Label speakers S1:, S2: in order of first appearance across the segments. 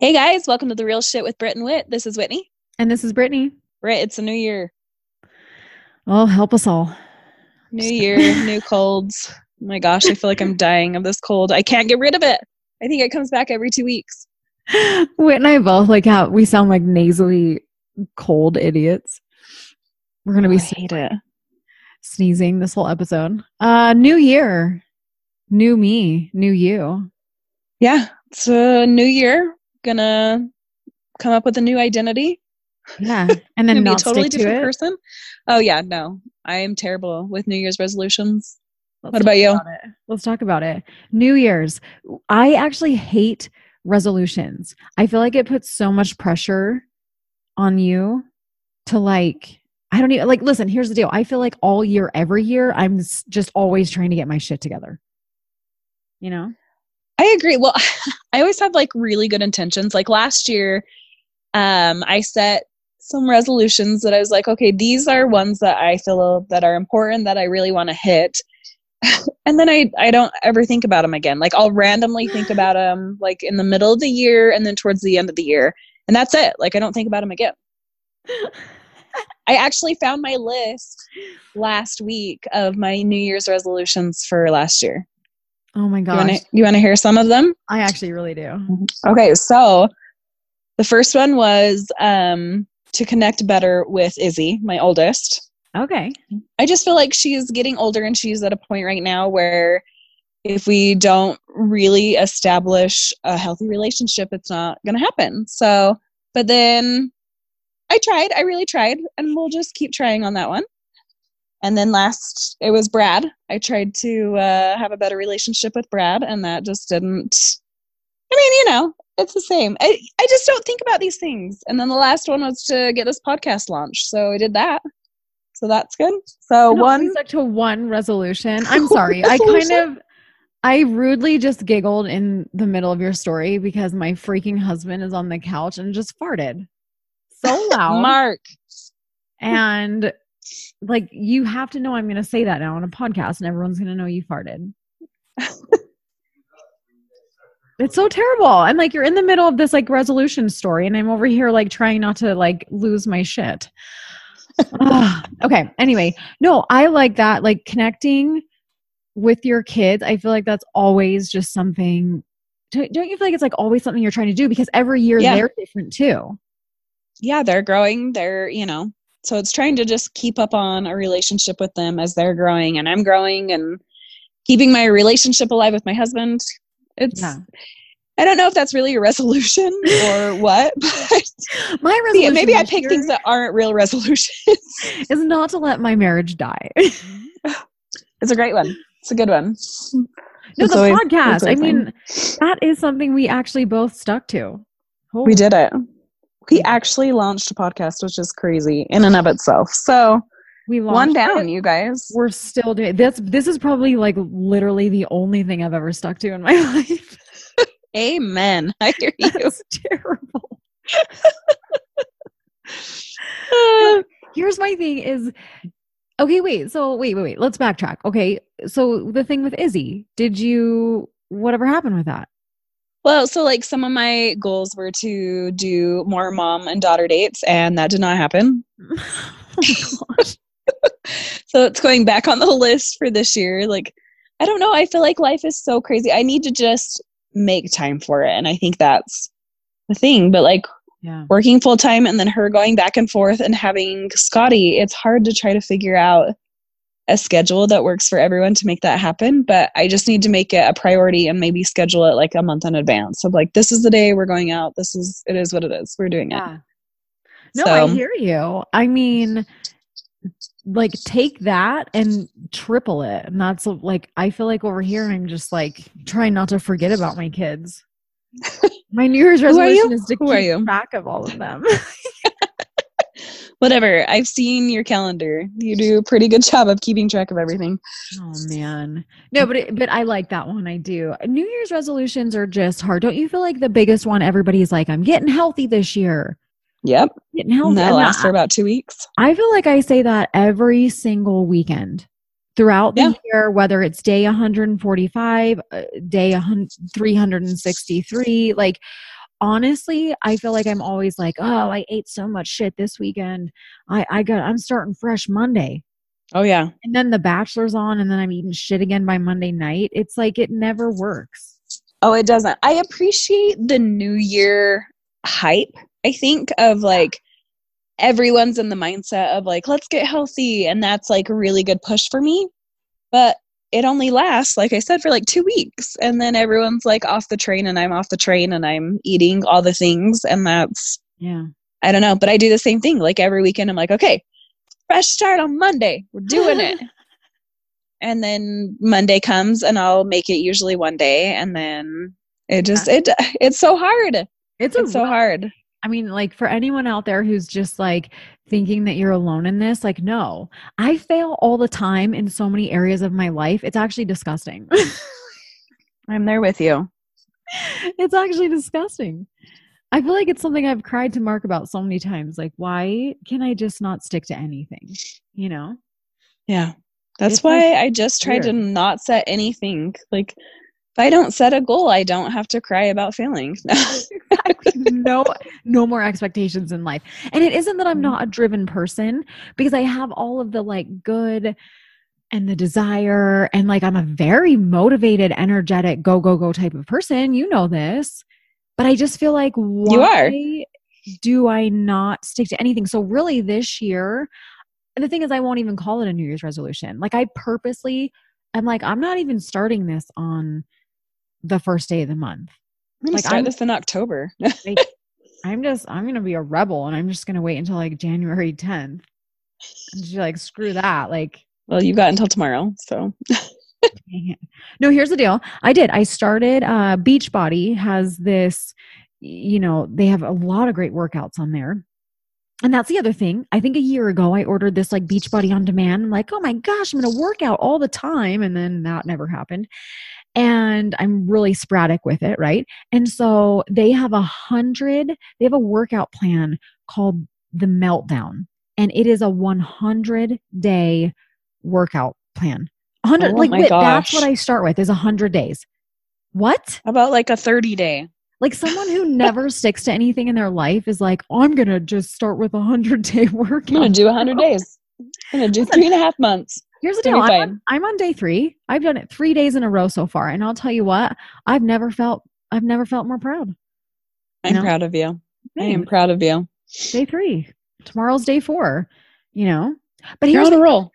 S1: Hey guys, welcome to the Real Shit with Britt and Wit. This is Whitney.
S2: And this is Brittany.
S1: Britt, it's a new year.
S2: Oh, help us all.
S1: New year, new colds. Oh my gosh, I feel like I'm dying of this cold. I can't get rid of it. I think it comes back every two weeks.
S2: Whit and I both like how we sound like nasally cold idiots. We're gonna be
S1: it.
S2: sneezing this whole episode. Uh new year. New me, new you.
S1: Yeah, it's a new year. Gonna come up with a new identity.
S2: Yeah. And then
S1: be a totally
S2: to
S1: different
S2: it.
S1: person. Oh yeah, no. I am terrible with New Year's resolutions.
S2: Let's
S1: What about you?
S2: it. Let's talk about it. New Year's. I actually hate resolutions. I feel like it puts so much pressure on you to like, I don't even like, listen, here's the deal. I feel like all year, every year, I'm just always trying to get my shit together. You know?
S1: I agree. Well, I always have like really good intentions. Like last year, um, I set some resolutions that I was like, okay, these are ones that I feel that are important that I really want to hit. and then I I don't ever think about them again. Like I'll randomly think about them like in the middle of the year and then towards the end of the year. And that's it. Like I don't think about them again. I actually found my list last week of my New Year's resolutions for last year.
S2: Oh my gosh.
S1: you want to hear some of them?
S2: I actually really do.
S1: Okay, so the first one was um, to connect better with Izzy, my oldest.
S2: Okay.
S1: I just feel like she's getting older and she's at a point right now where if we don't really establish a healthy relationship, it's not going to happen. So, but then I tried, I really tried, and we'll just keep trying on that one. And then last, it was Brad. I tried to uh, have a better relationship with Brad, and that just didn't. I mean, you know, it's the same. I, I just don't think about these things. And then the last one was to get this podcast launched. So I did that. So that's good. So one
S2: stuck to one resolution. I'm sorry. I kind of I rudely just giggled in the middle of your story because my freaking husband is on the couch and just farted so loud.
S1: Mark.
S2: and like you have to know I'm going to say that now on a podcast and everyone's going to know you farted. it's so terrible. And like you're in the middle of this like resolution story and I'm over here like trying not to like lose my shit. Ugh. okay. Anyway, no, I like that like connecting with your kids. I feel like that's always just something don't don't you feel like it's like always something you're trying to do because every year
S1: Yeah.
S2: they're different too.
S1: yeah, they're growing. They're, you know, so it's trying to just keep up on a relationship with them as they're growing and I'm growing and keeping my relationship alive with my husband. It's,
S2: Yeah.
S1: I don't know if that's really a resolution or what, but
S2: My resolution
S1: maybe I pick things that aren't real resolutions.
S2: is not to let my marriage die.
S1: it's a great one. It's a good one.
S2: no,
S1: It's
S2: the
S1: always-
S2: podcast. I mean, that is something we actually both stuck to.
S1: We did it. We
S2: Yeah.
S1: actually launched a podcast, which is crazy in and of itself. So
S2: We
S1: one down,
S2: it.
S1: you guys.
S2: We're still doing this. This is probably like literally the only thing I've ever stuck to in my life.
S1: Amen. I hear you.
S2: It's terrible.
S1: Uh,
S2: Here's my thing is okay, wait. So wait, wait, wait. Let's backtrack. Okay. So the thing with Izzy, did you whatever happened with that?
S1: Well, so like some of my goals were to do more mom and daughter dates, and that did not happen.
S2: oh.
S1: So it's going back on the list for this year. Like, I don't know. I feel like life is so crazy. I need to just make time for it. And I think that's the thing. But like
S2: Yeah.
S1: working full time and then her going back and forth and having Scotty, it's hard to try to figure out a schedule that works for everyone to make that happen. But I just need to make it a priority and maybe schedule it like a month in advance. So like this is the day we're going out. This is it is what it is. We're doing it.
S2: Yeah. No, I hear you. I mean, like take that and triple it. And that's like I feel like over here I'm just like trying not to forget about my kids. My New Year's
S1: Who are you?
S2: resolution is to
S1: Who are
S2: keep track of all of them.
S1: Whatever. I've seen your calendar. You do a pretty good job of keeping track of everything.
S2: oh man. No, but it, but I like that one. I do. New Year's resolutions are just hard. Don't you feel like the biggest one everybody's like I'm getting healthy this year.
S1: Yep.
S2: Getting healthy.
S1: And that lasts
S2: I-
S1: for about two weeks.
S2: I feel like I say that every single weekend throughout the
S1: Yeah.
S2: year, whether it's day 145, uh, day 100 363. Like, honestly, I feel like I'm always like, oh, I ate so much shit this weekend. I, I got, I'm starting fresh Monday.
S1: Oh yeah.
S2: And then the bachelor's on and then I'm eating shit again by Monday night. It's like it never works.
S1: Oh, it doesn't. I appreciate the new year hype, I think, of like everyone's in the mindset of like, let's get healthy. And that's like a really good push for me. But it only lasts, like I said, for like two weeks. And then everyone's like off the train and I'm off the train and I'm eating all the things. And that's,
S2: Yeah.
S1: I don't know. But I do the same thing. Like every weekend, I'm like, okay, fresh start on Monday. We're doing it. and then Monday comes and I'll make it usually one day. And then it just, it, it's so hard.
S2: It's,
S1: It's so hard.
S2: I mean, like for anyone out there who's just like thinking that you're alone in this, like, no, I fail all the time in so many areas of my life. It's actually disgusting.
S1: I'm there with you.
S2: it's actually disgusting. I feel like it's something I've cried to Mark about so many times. Like, why can I just not stick to anything? You know?
S1: Yeah. That's
S2: It's like
S1: why I just try to not set anything. Like, if I don't set a goal, I don't have to cry about failing.
S2: no, no more expectations in life. And it isn't that I'm not a driven person because I have all of the like good and the desire and like I'm a very motivated, energetic, go go go type of person. You know this. But I just feel like why
S1: You are.
S2: do I not stick to anything? So really this year, and the thing is I won't even call it a New Year's resolution. Like I purposely I'm like, I'm not even starting this on the first day of the month.
S1: I'm gonna
S2: Like,
S1: start
S2: I'm-
S1: this in October.
S2: I'm just I'm gonna be a rebel and I'm just gonna wait until like January 10th. And just like, screw that. Like
S1: well, you got until tomorrow, so
S2: no, here's the deal. I did. I started uh Beachbody has this, you know, they have a lot of great workouts on there. And that's the other thing. I think a year ago I ordered this like Beachbody on demand. I'm like, oh my gosh, I'm gonna work out all the time. And then that never happened. And I'm really sporadic with it, right? And so they have a hundred, they have a workout plan called the meltdown. And it is a 100 day workout plan. 100,
S1: Oh
S2: like
S1: my
S2: wait, that's what. I start with is 100 days. What?
S1: about like a 30 day?
S2: Like someone who never sticks to anything in their life is like, oh, I'm gonna just start with a hundred day workout.
S1: I'm gonna do 100 days. I'm gonna do
S2: Listen.
S1: three and a half months.
S2: Here's the deal. I'm on. I'm on day three. I've done it three days in a row so far, and I'll tell you what, I've never felt I've never felt more proud.
S1: I'm
S2: know?
S1: proud of you. I am proud of you.
S2: Day three. Tomorrow's day four. You know, but
S1: You're
S2: here's
S1: on
S2: the
S1: a roll.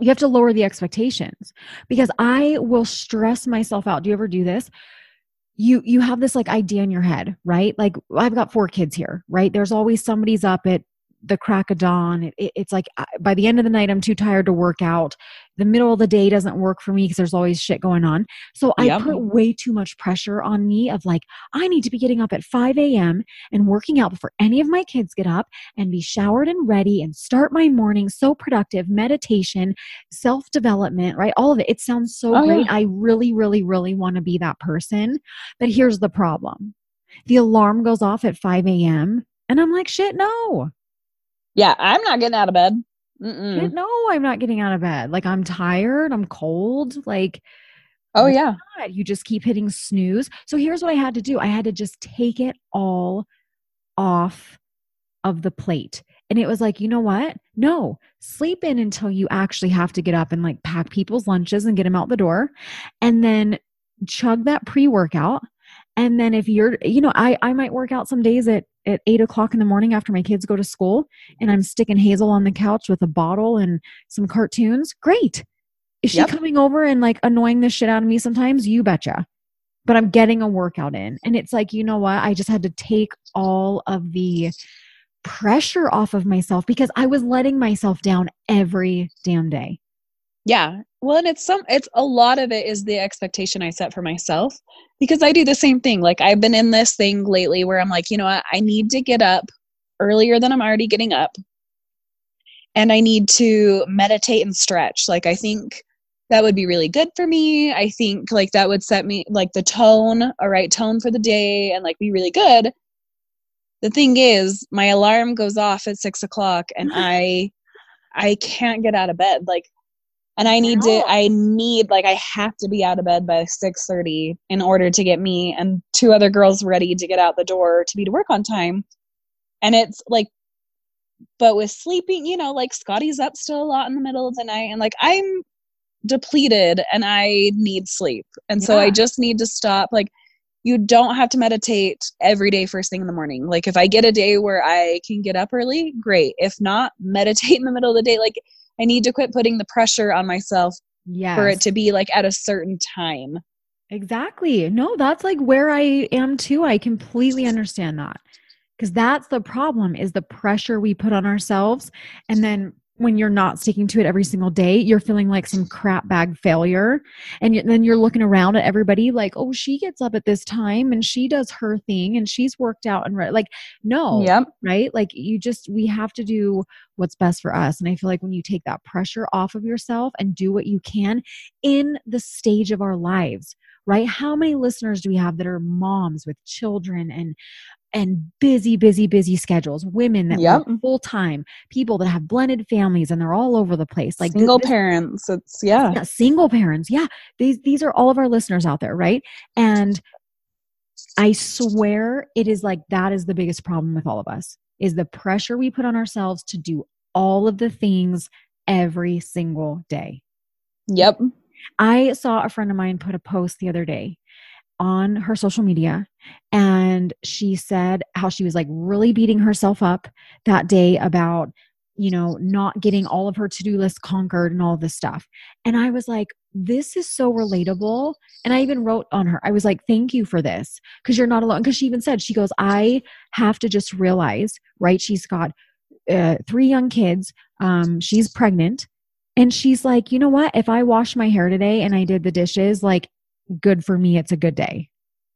S2: you have to lower the expectations because i will stress myself out do you ever do this you you have this like idea in your head right like i've got four kids here right there's always somebody's up at the crack of dawn. It, it- it's like I- by the end of the night i'm too tired to work out. The middle of the day doesn't work for me because there's always shit going on. So i
S1: Yep.
S2: put way too much pressure on me of like i need to be getting up at 5 a.m and working out before any of my kids get up and be showered and ready and start my morning so productive. Meditation self development right? All of it. It sounds so
S1: Oh,
S2: great.
S1: yeah.
S2: i really really really want to be that person. But here's the problem. The alarm goes off at 5 a.m and i'm like shit no
S1: Yeah, I'm not getting out of bed. Mm-mm.
S2: no i'm not getting out of bed like i'm tired i'm cold like
S1: Oh yeah.
S2: God, you just keep hitting snooze. So here's what I had to do I had to just take it all off of the plate. And it was like, you know what? No, sleep in until you actually have to get up and like pack people's lunches and get them out the door. And then chug that pre workout. And then if you're, you know, I, I might work out some days at, at eight o'clock in the morning after my kids go to school and I'm sticking Hazel on the couch with a bottle and some cartoons. Great. Is she
S1: Yep.
S2: coming over and like annoying the shit out of me sometimes? You betcha. But I'm getting a workout in. And it's like, you know what? I just had to take all of the pressure off of myself because I was letting myself down every damn day.
S1: Yeah. Well, and it's some it's a lot of it is the expectation I set for myself because I do the same thing. Like I've been in this thing lately where I'm like, you know what? I need to get up earlier than I'm already getting up. And I need to meditate and stretch. Like I think that would be really good for me. I think like that would set me like the tone, a right tone for the day and like be really good. The thing is, my alarm goes off at six o'clock and I I can't get out of bed. Like and I need to I need like I have to be out of bed by 6:30 in order to get me and two other girls ready to get out the door to be to work on time. And it's like but with sleeping, you know, like Scotty's up still a lot in the middle of the night and like I'm depleted and I need sleep. And yeah. so I just need to stop like you don't have to meditate every day first thing in the morning. Like if I get a day where I can get up early, great. If not, meditate in the middle of the day. Like I need to quit putting the pressure on myself yes. for it to be like at a certain time.
S2: Exactly. No, that's like where I am too. I completely understand that. Cuz that's the problem is the pressure we put on ourselves and then when you're not sticking to it every single day, you're feeling like some crap bag failure. And then you're looking around at everybody like, oh, she gets up at this time and she does her thing and she's worked out and re-. like, no,
S1: yep.
S2: right? Like, you just, we have to do what's best for us. And I feel like when you take that pressure off of yourself and do what you can in the stage of our lives, right? How many listeners do we have that are moms with children and and busy, busy, busy schedules, women that yep. work full time, people that have blended families and they're all over the place. Like
S1: single this, parents. It's yeah.
S2: yeah. Single parents. Yeah. These these are all of our listeners out there, right? And I swear it is like that is the biggest problem with all of us is the pressure we put on ourselves to do all of the things every single day.
S1: Yep.
S2: I saw a friend of mine put a post the other day on her social media and she said how she was like really beating herself up that day about you know not getting all of her to-do list conquered and all this stuff. And i was like this is so relatable. And i even wrote on her i was like thank you for this because you're not alone. Because she even said she goes i have to just realize right she's got uh, three young kids um, she's pregnant and she's like you know what? If i wash my hair today and i did the dishes like good for me, it's a good day.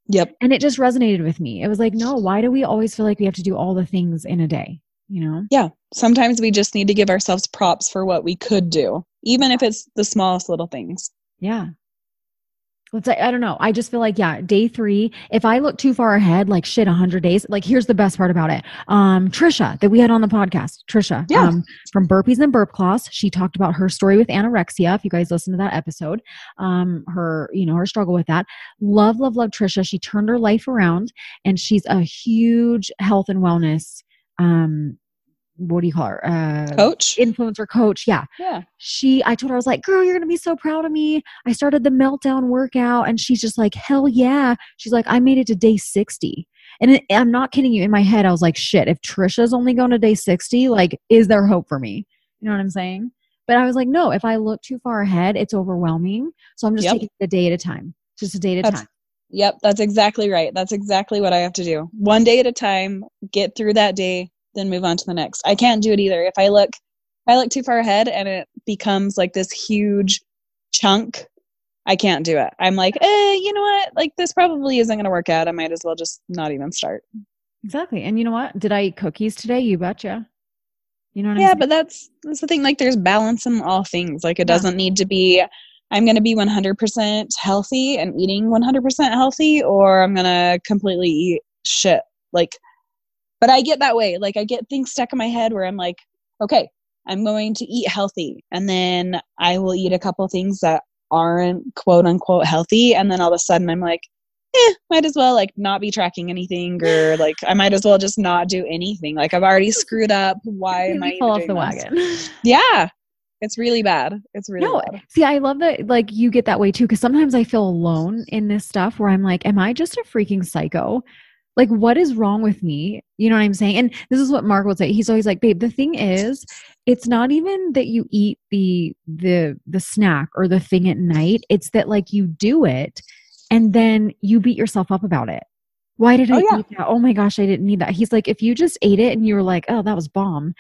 S1: Yep.
S2: And it just resonated with me. It was like, no, why do we always feel like we have to do all the things in a day? You know?
S1: Yeah. Sometimes we just need to give ourselves props for what we could do, even if it's the smallest little things.
S2: Yeah let's say, I don't know. I just feel like, yeah, day three, if I look too far ahead, like shit, a 100 days, like here's the best part about it. Um, Trisha, that we had on the podcast, Trisha,
S1: yeah.
S2: um, from Burpees and Burp Cloths, she talked about her story with anorexia. If you guys listen to that episode, um, her, you know, her struggle with that. Love, love, love Trisha. She turned her life around and she's a huge health and wellness um what do you call her?
S1: Uh, coach,
S2: influencer coach. Yeah,
S1: yeah.
S2: She, I told her I was like, "Girl, you're gonna be so proud of me." I started the meltdown workout, and she's just like, "Hell yeah!" She's like, "I made it to day 60." And it, I'm not kidding you. In my head, I was like, "Shit! If Trisha's only going to day 60, like, is there hope for me?" You know what I'm saying? But I was like, "No. If I look too far ahead, it's overwhelming. So I'm just yep. taking a day at a time, just a day at a time."
S1: Yep, that's exactly right. That's exactly what I have to do. One day at a time, get through that day, then move on to the next. I can't do it either. If I look if I look too far ahead and it becomes like this huge chunk, I can't do it. I'm like, eh, you know what? Like this probably isn't going to work out. I might as well just not even start.
S2: Exactly. And you know what? Did I eat cookies today? You betcha.
S1: You know yeah, but that's that's the thing. Like, there's balance in all things. Like, it yeah. doesn't need to be. I'm going to be 100% healthy and eating 100% healthy, or I'm going to completely eat shit. Like, but I get that way. Like I get things stuck in my head where I'm like, okay, I'm going to eat healthy. And then I will eat a couple things that aren't quote unquote healthy. And then all of a sudden I'm like, eh, might as well like not be tracking anything or like I might as well just not do anything. Like I've already screwed up. Why am I
S2: fall off the this? wagon?
S1: Yeah. It's really bad. It's really no, bad.
S2: See, I love that like you get that way too, because sometimes I feel alone in this stuff where I'm like, am I just a freaking psycho? Like what is wrong with me? You know what i'm saying? And this is what mark would say. He's always like babe the thing is it's not even that you eat the the the snack or the thing at night. It's that like you do it and then you beat yourself up about it. Why did oh, i oh, yeah. eat that? Oh my gosh i didn't need that. He's like if you just ate it and you were like oh that was bomb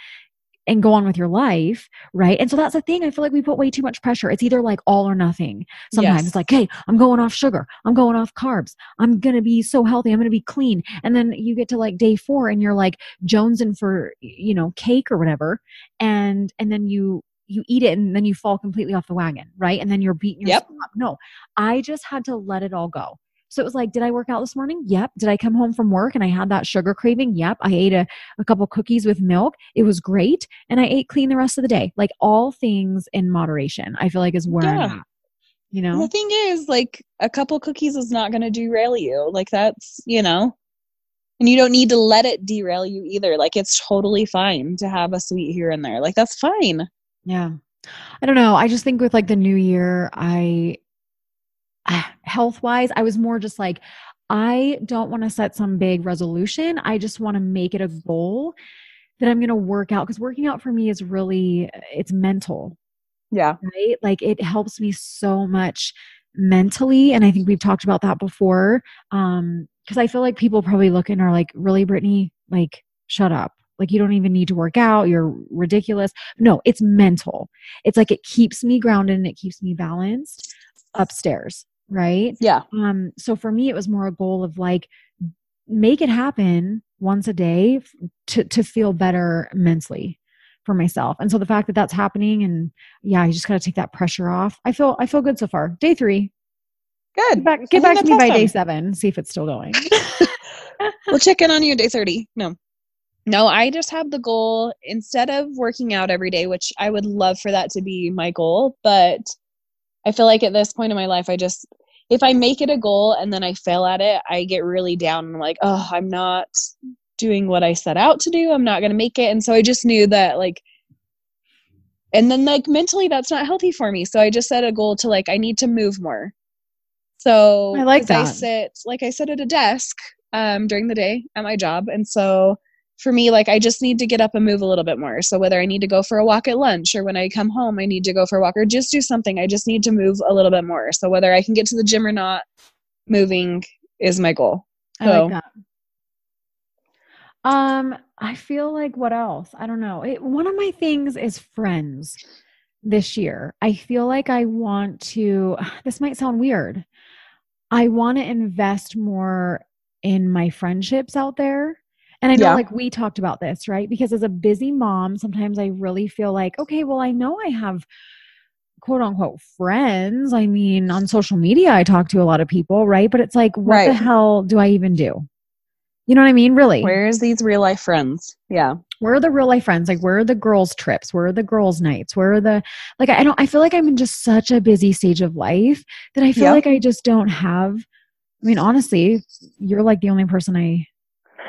S2: and go on with your life, right? And so that's the thing. I feel like we put way too much pressure. It's either like all or nothing. Sometimes yes. it's like, hey, I'm going off sugar. I'm going off carbs. I'm going to be so healthy. I'm going to be clean. And then you get to like day four and you're like jonesing for, you know, cake or whatever. And, and then you, you eat it and then you fall completely off the wagon, right? And then you're beating yourself
S1: yep.
S2: up. No, I just had to let it all go So it was like, did I work out this morning? Yep. Did I come home from work and I had that sugar craving? Yep. I ate a, a couple cookies with milk. It was great. And I ate clean the rest of the day. Like all things in moderation, I feel like is where yeah. I'm at. You know?
S1: The thing is, like, a couple cookies is not going to derail you. Like, that's, you know, and you don't need to let it derail you either. Like, it's totally fine to have a sweet here and there. Like, that's fine.
S2: Yeah. I don't know. I just think with like the new year, I health wise, I was more just like, I don't want to set some big resolution. I just want to make it a goal that I'm going to work out because working out for me is really it's mental.
S1: Yeah.
S2: Right? Like it helps me so much mentally and I think we've talked about that before um because I feel like people probably look and are like, "Really, Brittany? Like shut up. Like you don't even need to work out. You're ridiculous." No, it's mental. It's like it keeps me grounded and it keeps me balanced upstairs right?
S1: Yeah.
S2: Um so for me it was more a goal of like make it happen once a day to to feel better mentally for myself. And so the fact that that's happening and yeah you just got to take that pressure off i feel i feel good so far. Day three.
S1: Good.
S2: Get back, get back to me awesome. by day seven see if it's still going.
S1: We'll check in on you day 30 no. No i just have the goal instead of working out every day which i would love for that to be my goal but i feel like at this point in my life i just if I make it a goal and then I fail at it, I get really down and like, oh, I'm not doing what I set out to do. I'm not going to make it. And so I just knew that, like, and then, like, mentally, that's not healthy for me. So I just set a goal to, like, I need to move more. So
S2: I like that. I
S1: sit, like I sit at a desk um, during the day at my job. And so for me, like I just need to get up and move a little bit more. So whether I need to go for a walk at lunch or when I come home, I need to go for a walk or just do something. I just need to move a little bit more. So whether I can get to the gym or not, moving is my goal.
S2: So, I like that. Um, I feel like what else? I don't know. It, one of my things is friends this year. I feel like I want to, this might sound weird. I want to invest more in my friendships out there and I know yeah. like we talked about this, right? Because as a busy mom, sometimes I really feel like, okay, well, I know I have quote unquote friends. I mean, on social media, I talk to a lot of people, right? But it's like, what right. the hell do I even do? You know what I mean? Really?
S1: Where's these real life friends? Yeah.
S2: Where are the real life friends? Like, where are the girls' trips? Where are the girls' nights? Where are the, like, I don't, I feel like I'm in just such a busy stage of life that I feel yep. like I just don't have, I mean, honestly, you're like the only person I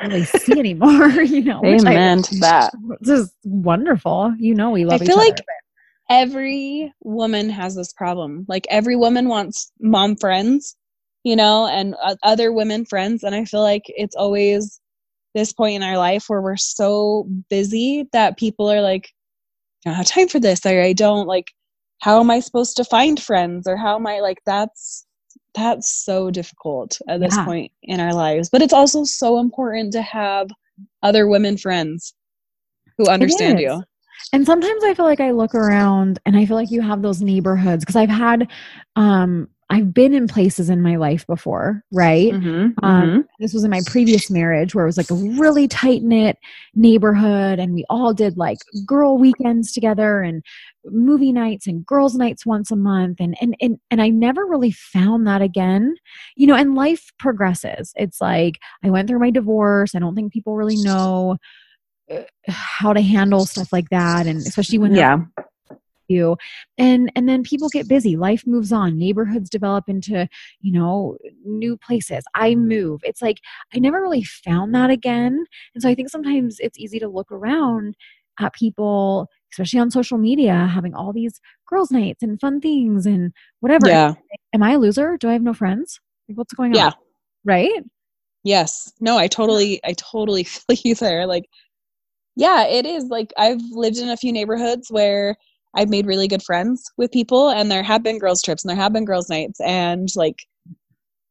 S2: really see anymore. you know,
S1: amen I, to that.
S2: This is wonderful. You know, we love.
S1: I feel like every woman has this problem. Like every woman wants mom friends, you know, and uh, other women friends, and I feel like it's always this point in our life where we're so busy that people are like, I don't have time for this, or I don't like. How am I supposed to find friends, or how am I like? That's that's so difficult at this yeah. point in our lives. But it's also so important to have other women friends who understand you.
S2: And sometimes I feel like I look around and I feel like you have those neighborhoods because I've had um I've been in places in my life before, right? Mm-hmm, um, mm-hmm. This was in my previous marriage where it was like a really tight knit neighborhood, and we all did like girl weekends together and movie nights and girls' nights once a month, and and and and I never really found that again, you know. And life progresses. It's like I went through my divorce. I don't think people really know uh, how to handle stuff like that, and especially when
S1: yeah
S2: you and and then people get busy life moves on neighborhoods develop into you know new places i move it's like i never really found that again and so i think sometimes it's easy to look around at people especially on social media having all these girls nights and fun things and whatever.
S1: Yeah.
S2: Am i a loser? Do i have no friends? Like what's going on?
S1: Yeah.
S2: Right?
S1: Yes. No i totally i totally feel you there. Like yeah it is. Like i've lived in a few neighborhoods where I've made really good friends with people and there have been girls trips and there have been girls nights and like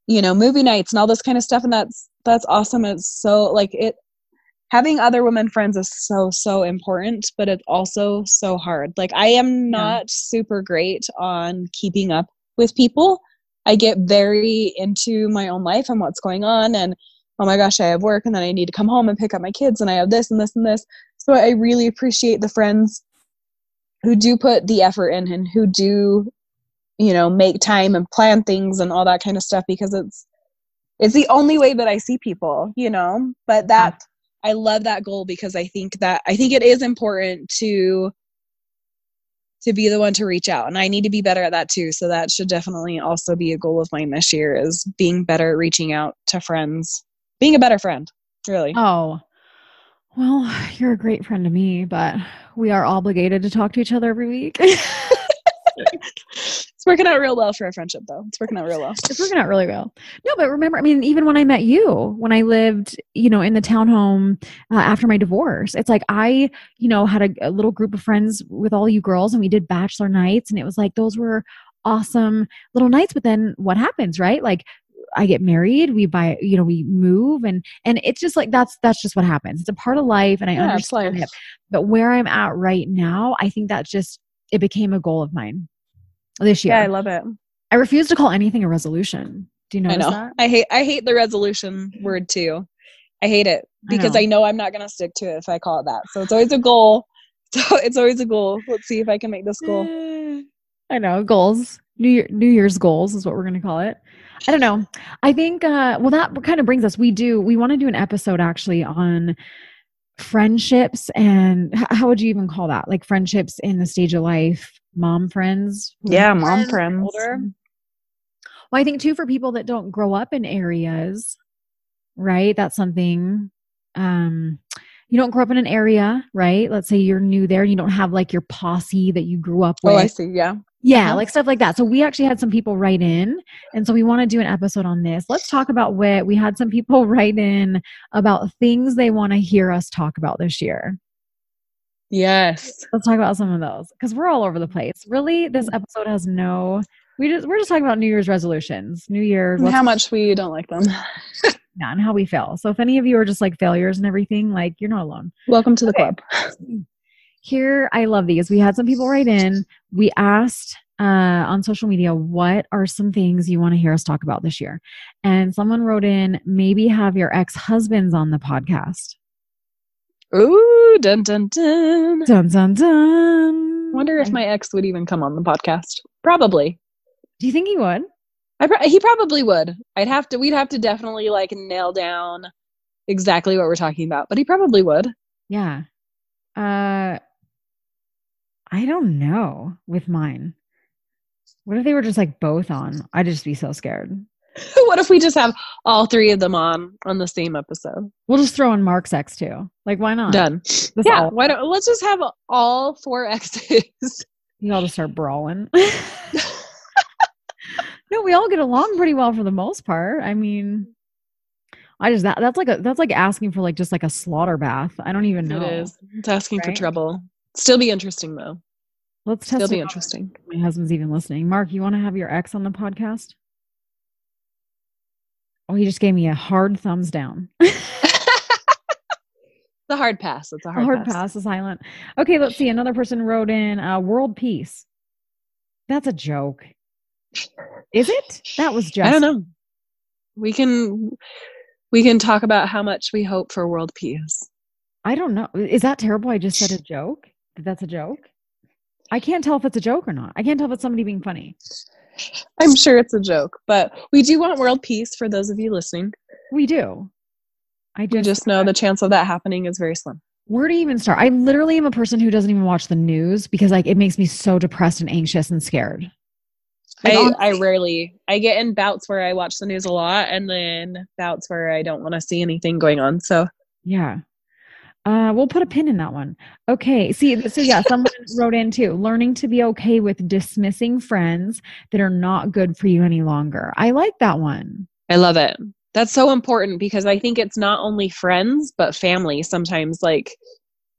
S1: you know movie nights and all this kind of stuff and that's that's awesome. It's so like it having other women friends is so so important but it's also so hard like i am not yeah. super great on keeping up with people i get very into my own life and what's going on and oh my gosh i have work and then i need to come home and pick up my kids and i have this and this and this so i really appreciate the friends who do put the effort in and who do you know make time and plan things and all that kind of stuff because it's it's the only way that I see people, you know. But that I love that goal because I think that I think it is important to to be the one to reach out and I need to be better at that too. So that should definitely also be a goal of mine this year is being better at reaching out to friends. Being a better friend, really.
S2: Oh. Well, you're a great friend to me, but we are obligated to talk to each other every week.
S1: it's working out real well for our friendship though. It's working out real well.
S2: It's working out really well. No, but remember, I mean, even when I met you, when I lived, you know, in the townhome uh, after my divorce, it's like I, you know, had a, a little group of friends with all you girls and we did bachelor nights and it was like those were awesome little nights. But then what happens, right? Like I get married, we buy, you know, we move and and it's just like that's that's just what happens. It's a part of life and I
S1: Yeah,
S2: understand it. But where I'm at right now, I think that's just it became a goal of mine this year.
S1: Yeah, I love it.
S2: I refuse to call anything a resolution. Do you
S1: I
S2: notice
S1: know.
S2: that?
S1: I hate I hate the resolution word too. I hate it
S2: I
S1: because
S2: know.
S1: I know I'm not gonna stick to it if I call it that. So it's always a goal. So it's always a goal. Let's see if I can make this goal.
S2: I know goals. New Year, New Year's goals is what we're going to call it. I don't know. I think. Uh, well, that kind of brings us. We do. We want to do an episode actually on friendships and how would you even call that? Like friendships in the stage of life, mom friends.
S1: Yeah, mom friends.
S2: older. Well, I think too for people that don't grow up in areas, right? That's something. Um, you don't grow up in an area, right? Let's say you're new there and you don't have like your posse that you grew up with.
S1: Oh, I see. Yeah.
S2: Yeah, like stuff like that. So we actually had some people write in, and so we want to do an episode on this. Let's talk about what we had some people write in about things they want to hear us talk about this year.
S1: Yes.
S2: Let's talk about some of those because we're all over the place. Really, this
S1: Mm.
S2: episode has no. We just we're just talking about New Year's resolutions, New Year,
S1: how much we don't like them.
S2: yeah, and how we feel. So if any of you are just like failures and everything, like you're not alone.
S1: Welcome to the
S2: Okay.
S1: club.
S2: Here, I love these. We had some people write in. We asked uh, on social media, what are some things you want to hear us talk about this year? And someone wrote in, maybe have your ex husbands on the podcast.
S1: Ooh, dun dun dun.
S2: Dun dun dun.
S1: Wonder if my ex would even come on the podcast. Probably.
S2: Do you think he would?
S1: I pro- he probably would. I'd have to. We'd have to definitely like nail down exactly what we're talking about, but he probably would.
S2: Yeah. Uh, I don't know with mine. What if they were just like both on? I'd just be so scared.
S1: what if we just have all three of them on on the same episode?
S2: We'll just throw in Mark's ex too. Like, why not?
S1: Done. Yeah.
S2: all-
S1: Why don't let's just have all four exes?
S2: You all just start brawling. no, we all get along pretty well for the most part. I mean, I just that that's like a that's like asking for like just like a slaughter bath. I don't even know.
S1: It is. It's asking for trouble. Still be interesting though.
S2: Let's
S1: Still
S2: test
S1: be
S2: it out
S1: interesting.
S2: My husband's even listening. Mark, you want to have your ex on the podcast? Oh, he just gave me a hard thumbs down.
S1: The hard pass. It's a
S2: A
S1: hard,
S2: hard
S1: pass.
S2: pass is silent. Okay, let's see. Another person wrote in uh, world peace. That's a joke. Is it? That was just
S1: I don't know. We can we can talk about how much we hope for world peace.
S2: I don't know. Is that terrible? I just said a joke. That's a joke. I can't tell if it's a joke or not. I can't tell if it's somebody being funny.
S1: I'm sure it's a joke, but we do want world peace for those of you listening.
S2: We do. I
S1: We
S2: just,
S1: just know the chance of that happening is very slim.
S2: where do you even start? I literally am a person who doesn't even watch the news because like it makes me so depressed and anxious and scared. Like,
S1: I,
S2: honestly-
S1: I rarely I get in bouts where I watch the news a lot and then bouts where I don't want to see anything going on. So
S2: Yeah. Uh, we'll put a pin in that one. Okay. See, so yeah, someone wrote in too. Learning to be okay with dismissing friends that are not good for you any longer. I like that one.
S1: I love it. That's so important because I think it's not only friends but family. Sometimes like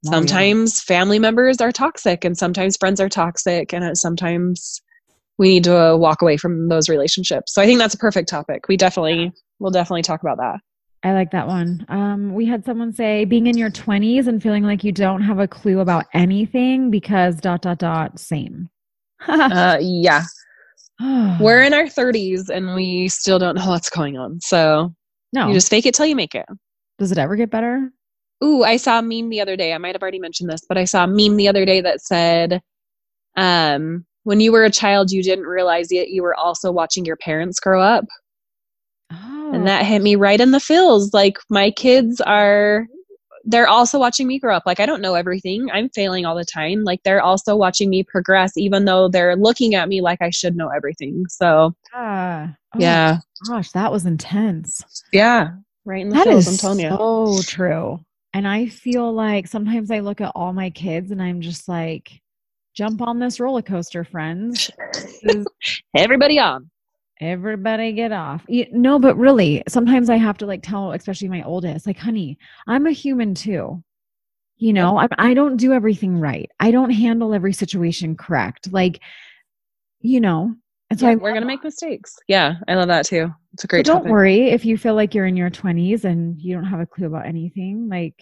S2: Oh, yeah.
S1: sometimes family members are toxic and sometimes friends are toxic and uh, sometimes we need to uh, walk away from those relationships. So I think that's a perfect topic. We definitely we'll definitely talk about that.
S2: I like that one. Um, we had someone say being in your 20s and feeling like you don't have a clue about anything because dot dot dot same.
S1: Uh yeah. We're in our 30s and we still don't know what's going on. So
S2: no.
S1: you just fake it till you make it.
S2: Does it ever get better?
S1: Ooh, I saw a meme the other day. I might have already mentioned this, but I saw a meme the other day that said, um, when you were a child, you didn't realize yet you were also watching your parents grow up. And that hit me right in the feels. Like my kids are they're also watching me grow up. Like i don't know everything. I'm failing all the time. Like they're also watching me progress even though they're looking at me like i should know everything. So
S2: Ah. Oh,
S1: yeah
S2: Gosh, that was intense.
S1: yeah. Right in the
S2: That
S1: feels
S2: is
S1: i'm telling you
S2: so true. And I feel like sometimes I look at all my kids and I'm just like, jump on this roller coaster, friends.
S1: Everybody on
S2: Everybody get off. Y- No, but really, sometimes I have to like tell, especially my oldest, like, honey, I'm a human too. You know, I, I don't do everything right. I don't handle every situation correct. Like, you know, and so
S1: Yeah, we're gonna make mistakes yeah i love that too it's a
S2: So
S1: great
S2: don't
S1: topic.
S2: worry if you feel like you're in your 20s and you don't have a clue about anything. Like,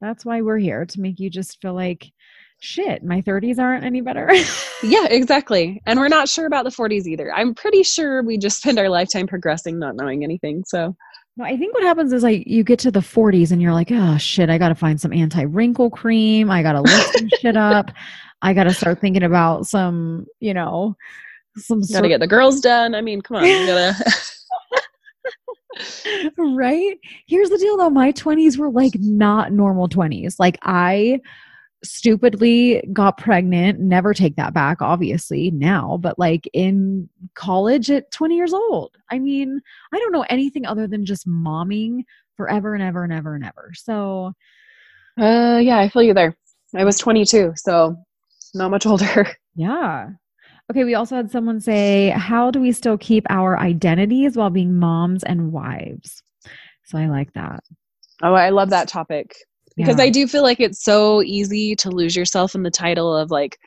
S2: that's why we're here to make you just feel like, shit, my 30s aren't any better.
S1: yeah exactly and we're not sure about the 40s either i'm pretty sure we just spend our lifetime progressing not knowing anything so
S2: no, I think what happens is like you get to the 40s and you're like, oh shit, I got to find some anti wrinkle cream. I got to look some shit up. I got to start thinking about some, you know, some
S1: gotta get the girls done i mean come on you gotta
S2: right? Here's the deal though. My 20s were like not normal 20s. Like I stupidly got pregnant, never take that back, obviously, now, but like in college at 20 years old. I mean, I don't know anything other than just momming forever and ever and ever and ever. So
S1: Uh, yeah, I feel you there. I was 22, so not much older.
S2: yeah. Okay, we also had someone say, How do we still keep our identities while being moms and wives? So I like that.
S1: Oh, I love that topic because
S2: Yeah.
S1: I do feel like it's so easy to lose yourself in the title of like,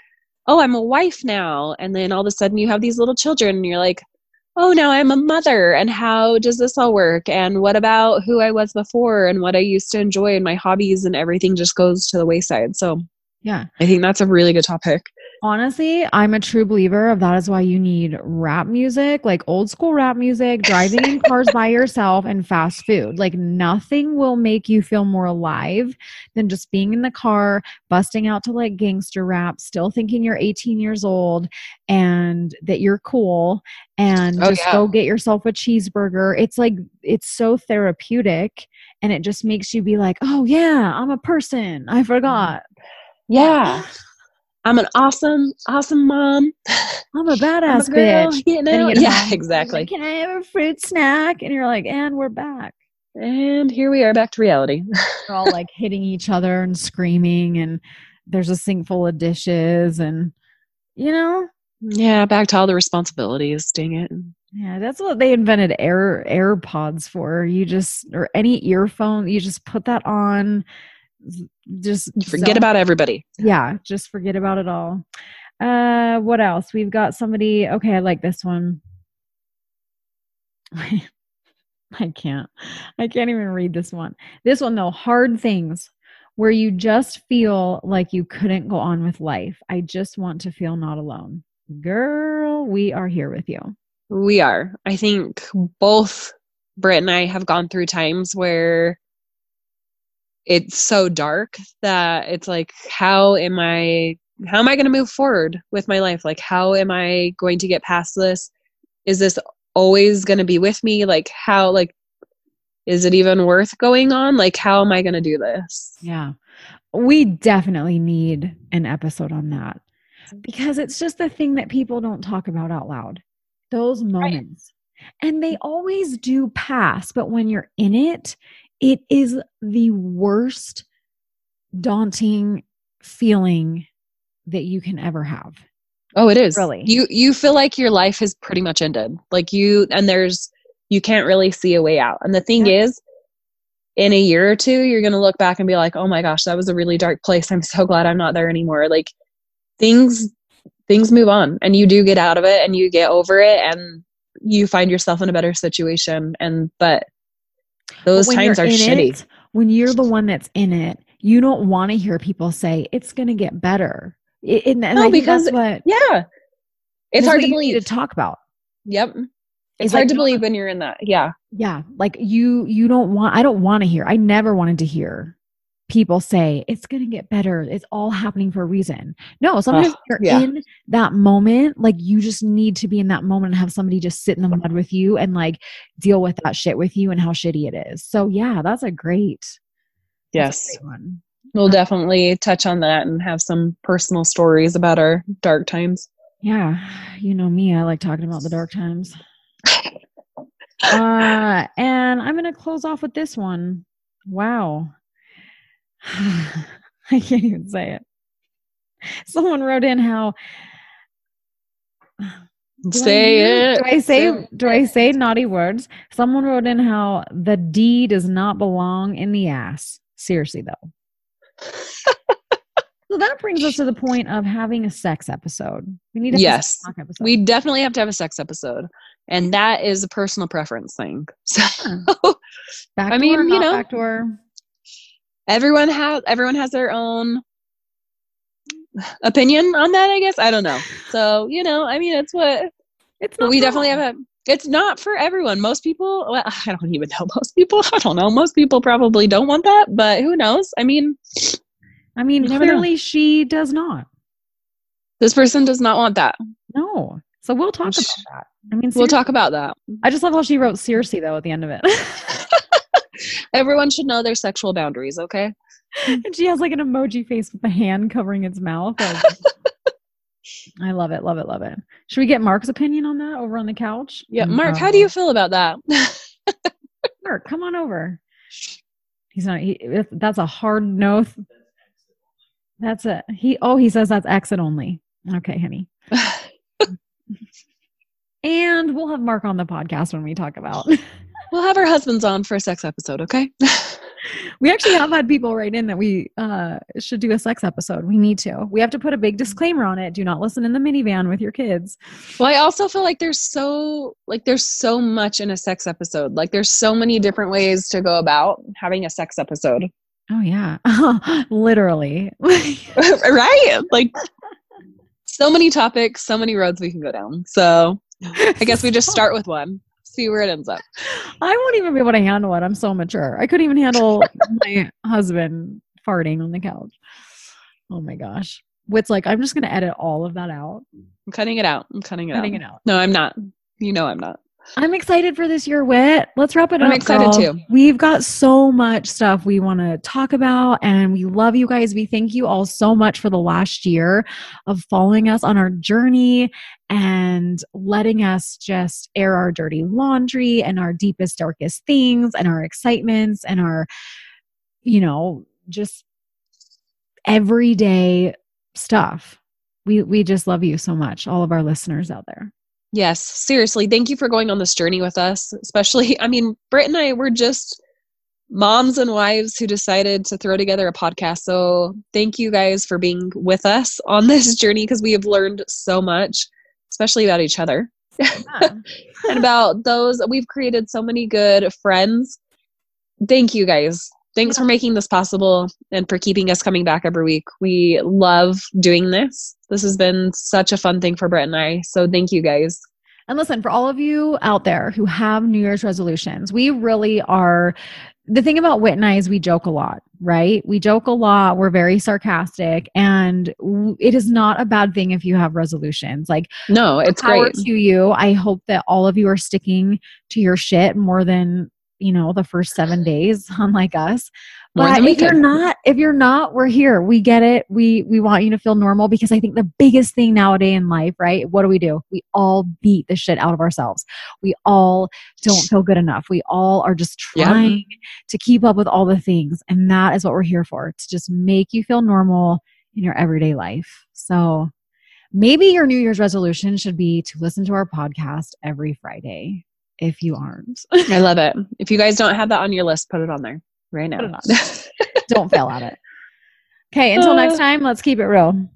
S1: oh, I'm a wife now. And then all of a sudden you have these little children and you're like, oh, now I'm a mother. And how does this all work? And what about who I was before and what I used to enjoy and my hobbies and everything just goes to the wayside. So
S2: Yeah.
S1: I think that's a really good topic.
S2: Honestly, I'm a true believer of that is why you need rap music, like old school rap music, driving in cars by yourself, and fast food. Like nothing will make you feel more alive than just being in the car, busting out to like gangster rap, still thinking you're 18 years old and that you're cool, and
S1: Oh,
S2: just
S1: yeah.
S2: go get yourself a cheeseburger. It's like it's so therapeutic and it just makes you be like, oh yeah, I'm a person. I mm. forgot.
S1: Yeah. I'm an awesome, awesome mom.
S2: I'm a
S1: I'm
S2: badass
S1: a girl,
S2: bitch.
S1: You know?
S2: you
S1: Yeah,
S2: home,
S1: exactly.
S2: like, Can I have a fruit snack? And you're like, and we're back.
S1: And here we are back to reality.
S2: We're all like hitting each other and screaming, and there's a sink full of dishes, and you know,
S1: yeah, back to all the responsibilities. Dang it.
S2: yeah, that's what they invented Air AirPods for. You just or any earphone, you just put that on. Just
S1: forget about everybody.
S2: yeah, just forget about it all. Uh, what else? We've got somebody. Okay, I like this one. I can't. I can't even read this one. This one, though, hard things where you just feel like you couldn't go on with life. I just want to feel not alone. Girl, we are here with you.
S1: We are. I think both Britt and I have gone through times where it's so dark that it's like, how am I how am I going to move forward with my life? Like, how am I going to get past this? Is this always going to be with me? Like, how, like, is it even worth going on? Like, how am I going to do this?
S2: Yeah. We definitely need an episode on that because it's just the thing that people don't talk about out loud. Those moments. And they always do pass, but when you're in it, it is the worst daunting feeling that you can ever have.
S1: Oh, it is.
S2: Really?
S1: You you feel like your life has pretty much ended. Like you and there's you can't really see a way out. And the thing
S2: Yeah.
S1: is in a year or two you're going to look back and be like, "Oh my gosh, that was a really dark place. I'm so glad I'm not there anymore." Like things things move on and you do get out of it and you get over it and you find yourself in a better situation and but those times
S2: you're
S1: shitty.
S2: it, when you're the one that's in it, you don't want to hear people say it's going to get better. It, and and
S1: No,
S2: I
S1: because-
S2: what
S1: Yeah. It's hard to believe.
S2: to talk about.
S1: Yep. It's
S2: It's like
S1: hard to believe when you're in that. Yeah.
S2: Yeah, like you you don't want I don't want to hear. I never wanted to hear people say it's going to get better. It's all happening for a reason. No, sometimes
S1: Ugh,
S2: you're
S1: yeah.
S2: in that moment. Like you just need to be in that moment and have somebody just sit in the mud with you and like deal with that shit with you and how shitty it is. So yeah, that's a great, that's a
S1: Yes.
S2: great one.
S1: We'll definitely touch on that and have some personal stories about our dark times.
S2: Yeah, you know me. I like talking about the dark times. uh, and I'm gonna close off with this one. Wow, I can't even say it. Someone wrote in how do I
S1: Say it.
S2: Do I say
S1: Say
S2: do I say naughty words? Someone wrote in how the D does not belong in the ass. Seriously though. So that brings us to the point of having a sex episode. We need a
S1: Yes.
S2: episode.
S1: We definitely have to have a sex episode. And that is a personal preference thing. So
S2: back
S1: I mean, you know,
S2: back door.
S1: Everyone has everyone has their own opinion on that, I guess. I don't know. So, you know, I mean it's what
S2: It's not
S1: we definitely have a it's not for everyone most people well i don't even know most people i don't know most people probably don't want that but who knows i mean
S2: I mean,
S1: never know.
S2: clearly she does not.
S1: this person does not want that
S2: No. So we'll talk about that. I mean,
S1: we'll talk about that
S2: I just love how she wrote seriously though at the end of it.
S1: everyone should know their sexual boundaries okay
S2: and she has like an emoji face with a hand covering its mouth. Like, I love it, love it, love it. Should we get Mark's opinion on that over on the couch?
S1: yeah mm, mark how do you feel about that
S2: Mark, come on over. He's not. He, that's a hard no. th- That's a he. Oh, he says that's exit only. Okay, honey. And we'll have Mark on the podcast when we talk about.
S1: We'll have our husbands on for a sex episode okay
S2: we actually have had people write in that we uh, should do a sex episode. We need to. We have to put a big disclaimer on it. Do not listen in the minivan with your kids.
S1: well i also feel like there's so like there's so much in a sex episode like there's so many different ways to go about having a sex episode
S2: Oh yeah, literally.
S1: right like so many topics so many roads we can go down so I guess we just start with one, see where it ends up.
S2: I won't even be able to handle it. I'm so mature. I couldn't even handle my husband farting on the couch. Oh my gosh. Whit's like, I'm just gonna edit all of that out.
S1: I'm cutting it out. I'm cutting it
S2: Cutting
S1: out.
S2: it out.
S1: No, I'm not. You know I'm not.
S2: I'm excited for this year, Whit. Let's wrap it up.
S1: I'm excited
S2: girl.
S1: too.
S2: We've got so much stuff we want to talk about, and we love you guys. We thank you all so much for the last year of following us on our journey and letting us just air our dirty laundry and our deepest, darkest things and our excitements and our, you know, just everyday stuff. We we just love you so much, all of our listeners out there.
S1: Yes, seriously. Thank you for going on this journey with us. Especially, I mean, Britt and I were just moms and wives who decided to throw together a podcast. So thank you guys for being with us on this journey because we have learned so much, especially about each other and about those. We've created so many good friends. Thank you guys. Thanks for making this possible and for keeping us coming back every week. We love doing this. This has been such a fun thing for Britt and I. So thank you guys.
S2: And listen, for all of you out there who have New Year's resolutions, we really are. The thing about Whit and I is we joke a lot, right? We joke a lot. We're very sarcastic, and w- it is not a bad thing if you have resolutions. Like,
S1: No, it's
S2: power
S1: great.
S2: to you. I hope that all of you are sticking to your shit more than you know the first seven days, unlike us. But if you're not, if you're not, we're here. We get it. We we want you to feel normal because I think the biggest thing nowadays in life, right? What do we do? We all beat the shit out of ourselves. We all don't feel good enough. We all are just
S1: Yeah.
S2: trying to keep up with all the things, and that is what we're here for to just make you feel normal in your everyday life. So maybe your New Year's resolution should be to listen to our podcast every Friday. If you aren't,
S1: I love it. If you guys don't have that on your list, put it on there right now.
S2: Put it on. don't fail at it. Okay, until next time, let's keep it real.